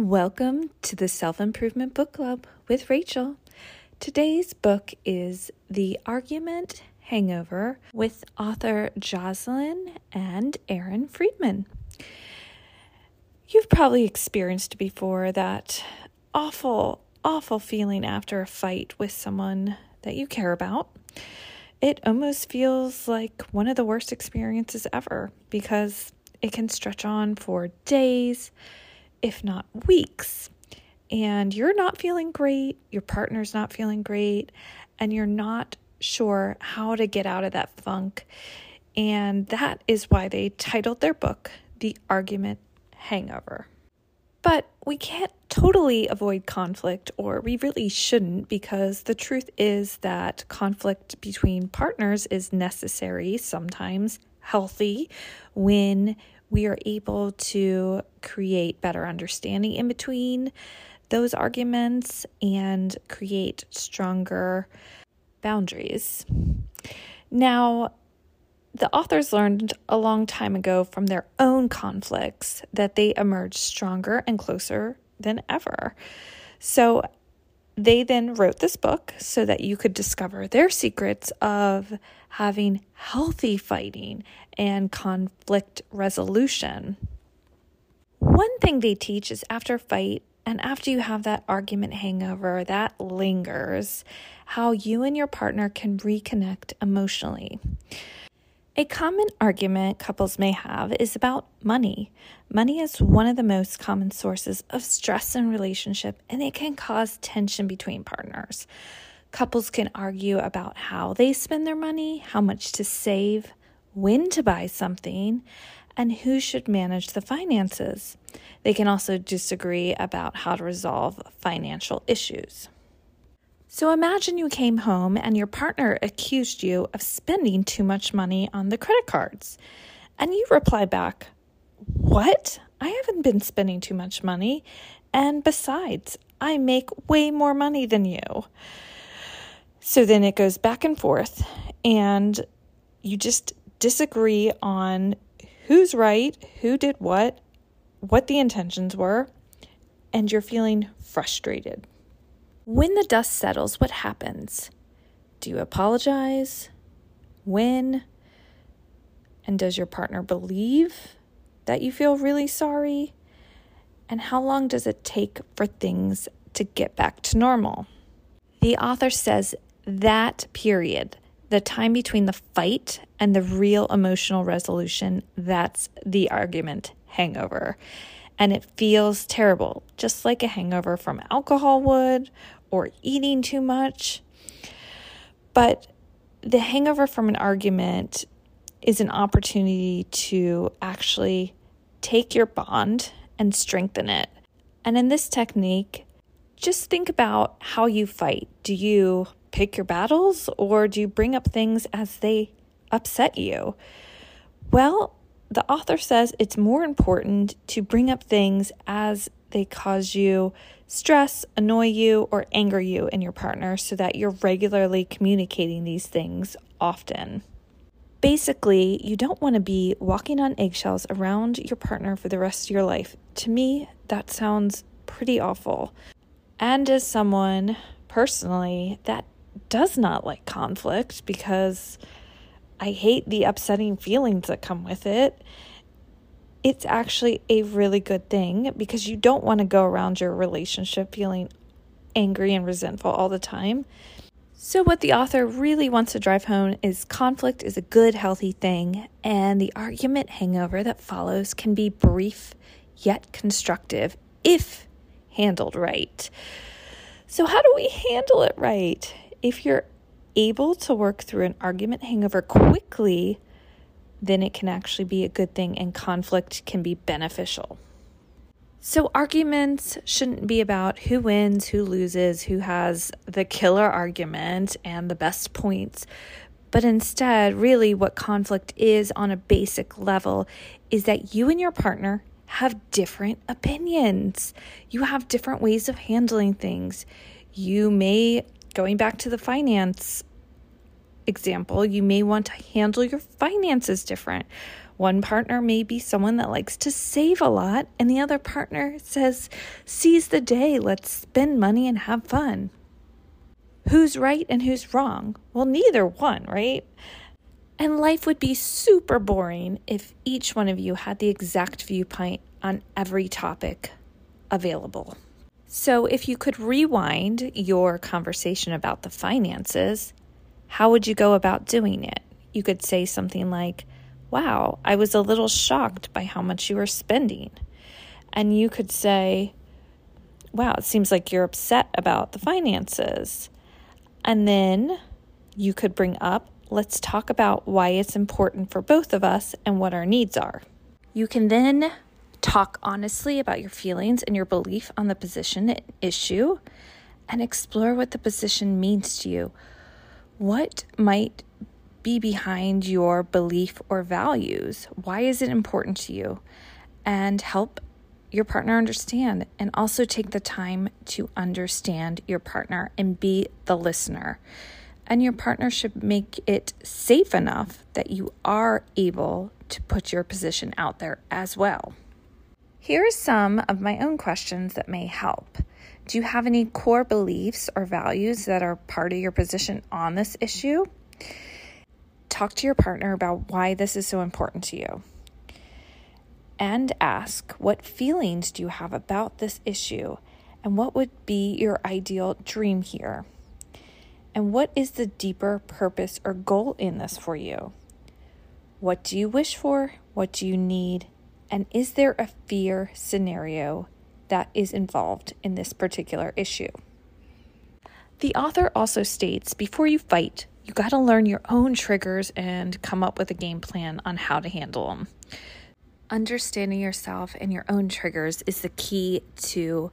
Welcome to the Self Improvement Book Club with Rachel. Today's book is The Argument Hangover with author Jocelyn and Aaron Freeman. You've probably experienced before that awful, awful feeling after a fight with someone that you care about. It almost feels like one of the worst experiences ever because it can stretch on for days if not weeks. And you're not feeling great, your partner's not feeling great, and you're not sure how to get out of that funk. And that is why they titled their book The Argument Hangover. But we can't totally avoid conflict, or we really shouldn't, because the truth is that conflict between partners is necessary, sometimes healthy, when we are able to create better understanding in between those arguments and create stronger boundaries. Now, the authors learned a long time ago from their own conflicts that they emerged stronger and closer than ever. So, they then wrote this book so that you could discover their secrets of having healthy fighting and conflict resolution. One thing they teach is after fight and after you have that argument hangover that lingers, how you and your partner can reconnect emotionally. A common argument couples may have is about money. Money is one of the most common sources of stress in relationship and it can cause tension between partners. Couples can argue about how they spend their money, how much to save, when to buy something, and who should manage the finances. They can also disagree about how to resolve financial issues. So imagine you came home and your partner accused you of spending too much money on the credit cards. And you reply back, What? I haven't been spending too much money. And besides, I make way more money than you. So then it goes back and forth, and you just disagree on who's right, who did what, what the intentions were, and you're feeling frustrated. When the dust settles, what happens? Do you apologize? When? And does your partner believe that you feel really sorry? And how long does it take for things to get back to normal? The author says that period, the time between the fight and the real emotional resolution, that's the argument hangover. And it feels terrible, just like a hangover from alcohol would or eating too much. But the hangover from an argument is an opportunity to actually take your bond and strengthen it. And in this technique, just think about how you fight. Do you pick your battles or do you bring up things as they upset you? Well, the author says it's more important to bring up things as they cause you stress, annoy you, or anger you and your partner so that you're regularly communicating these things often. Basically, you don't want to be walking on eggshells around your partner for the rest of your life. To me, that sounds pretty awful. And as someone personally that does not like conflict because I hate the upsetting feelings that come with it it's actually a really good thing because you don't want to go around your relationship feeling angry and resentful all the time. So, what the author really wants to drive home is conflict is a good, healthy thing, and the argument hangover that follows can be brief yet constructive if handled right. So, how do we handle it right? If you're able to work through an argument hangover quickly, then it can actually be a good thing and conflict can be beneficial. So, arguments shouldn't be about who wins, who loses, who has the killer argument and the best points, but instead, really, what conflict is on a basic level is that you and your partner have different opinions. You have different ways of handling things. You may, going back to the finance example, you may want to handle your finances different. One partner may be someone that likes to save a lot, and the other partner says, seize the day, let's spend money and have fun. Who's right and who's wrong? Well, neither one, right? And life would be super boring if each one of you had the exact viewpoint on every topic available. So, if you could rewind your conversation about the finances, how would you go about doing it? You could say something like, Wow, I was a little shocked by how much you were spending. And you could say, Wow, it seems like you're upset about the finances. And then you could bring up, let's talk about why it's important for both of us and what our needs are. You can then talk honestly about your feelings and your belief on the position issue and explore what the position means to you. What might be behind your belief or values? Why is it important to you? And help your partner understand and also take the time to understand your partner and be the listener. And your partner should make it safe enough that you are able to put your position out there as well. Here are some of my own questions that may help. Do you have any core beliefs or values that are part of your position on this issue? Talk to your partner about why this is so important to you and ask what feelings do you have about this issue and what would be your ideal dream here? And what is the deeper purpose or goal in this for you? What do you wish for? What do you need? And is there a fear scenario that is involved in this particular issue? The author also states before you fight, you got to learn your own triggers and come up with a game plan on how to handle them understanding yourself and your own triggers is the key to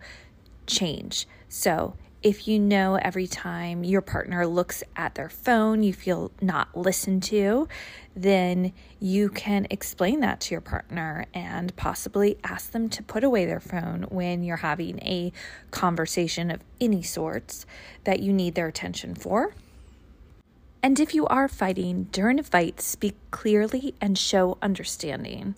change. So, if you know every time your partner looks at their phone, you feel not listened to, then you can explain that to your partner and possibly ask them to put away their phone when you're having a conversation of any sorts that you need their attention for. And if you are fighting during a fight, speak clearly and show understanding.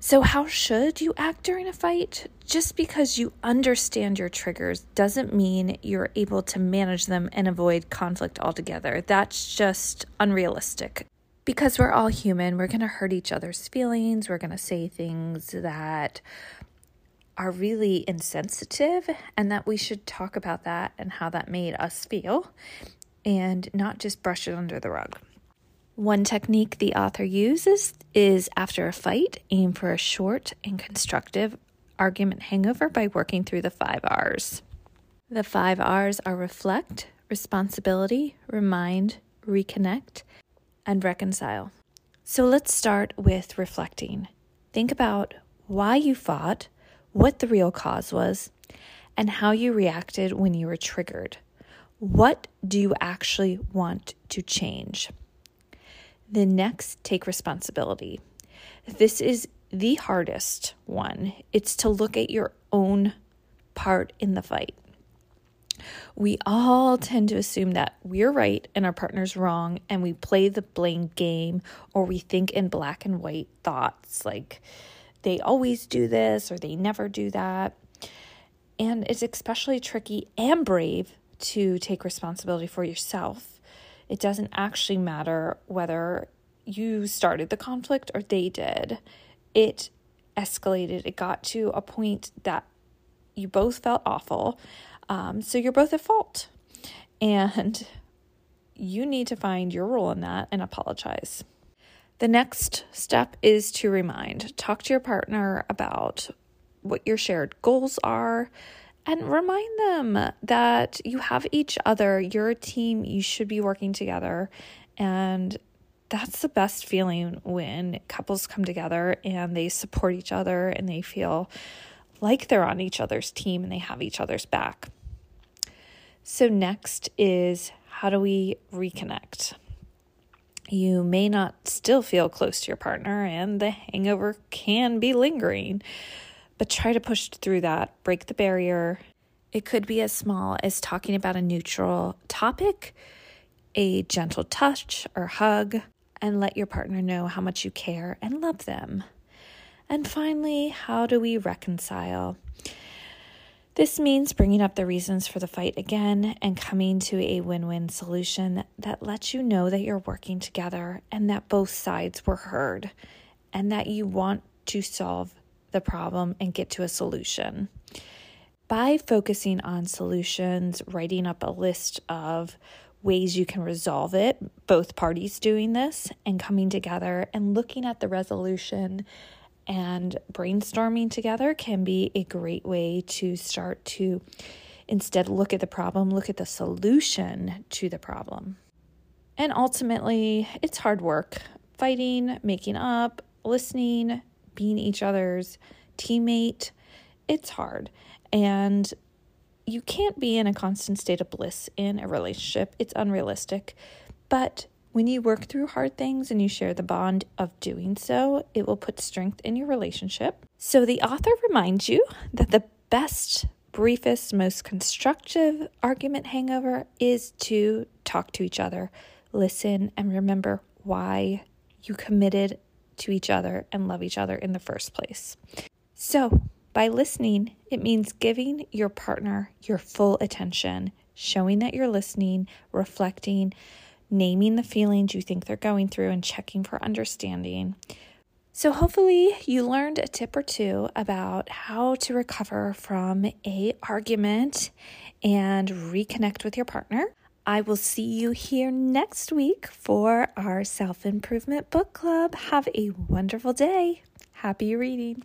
So, how should you act during a fight? Just because you understand your triggers doesn't mean you're able to manage them and avoid conflict altogether. That's just unrealistic. Because we're all human, we're going to hurt each other's feelings, we're going to say things that are really insensitive, and that we should talk about that and how that made us feel and not just brush it under the rug. One technique the author uses is after a fight, aim for a short and constructive argument hangover by working through the five R's. The five R's are reflect, responsibility, remind, reconnect, and reconcile. So let's start with reflecting. Think about why you fought, what the real cause was, and how you reacted when you were triggered. What do you actually want to change? Then next, take responsibility. This is the hardest one. It's to look at your own part in the fight. We all tend to assume that we're right and our partner's wrong, and we play the blame game or we think in black and white thoughts like they always do this or they never do that. And it's especially tricky and brave to take responsibility for yourself it doesn't actually matter whether you started the conflict or they did. It escalated. It got to a point that you both felt awful. Um, so you're both at fault. And you need to find your role in that and apologize. The next step is to remind. Talk to your partner about what your shared goals are, and remind them that you have each other. You're a team, you should be working together. And that's the best feeling when couples come together and they support each other and they feel like they're on each other's team and they have each other's back. So, next is how do we reconnect? You may not still feel close to your partner, and the hangover can be lingering but try to push through that, break the barrier. It could be as small as talking about a neutral topic a gentle touch or hug, and let your partner know how much you care and love them. And finally, how do we reconcile? This means bringing up the reasons for the fight again and coming to a win win solution that lets you know that you're working together and that both sides were heard and that you want to solve the problem and get to a solution. By focusing on solutions, writing up a list of ways you can resolve it, both parties doing this and coming together and looking at the resolution and brainstorming together can be a great way to start to instead look at the problem, look at the solution to the problem. And ultimately, it's hard work fighting, making up, listening, being each other's teammate. It's hard. And you can't be in a constant state of bliss in a relationship, it's unrealistic. But when you work through hard things and you share the bond of doing so, it will put strength in your relationship. So, the author reminds you that the best, briefest, most constructive argument hangover is to talk to each other, listen, and remember why you committed to each other and love each other in the first place. So, by listening, it means giving your partner your full attention, showing that you're listening, reflecting, naming the feelings you think they're going through, and checking for understanding. So, hopefully, you learned a tip or two about how to recover from a argument and reconnect with your partner. I will see you here next week for our self improvement book club. Have a wonderful day. Happy reading.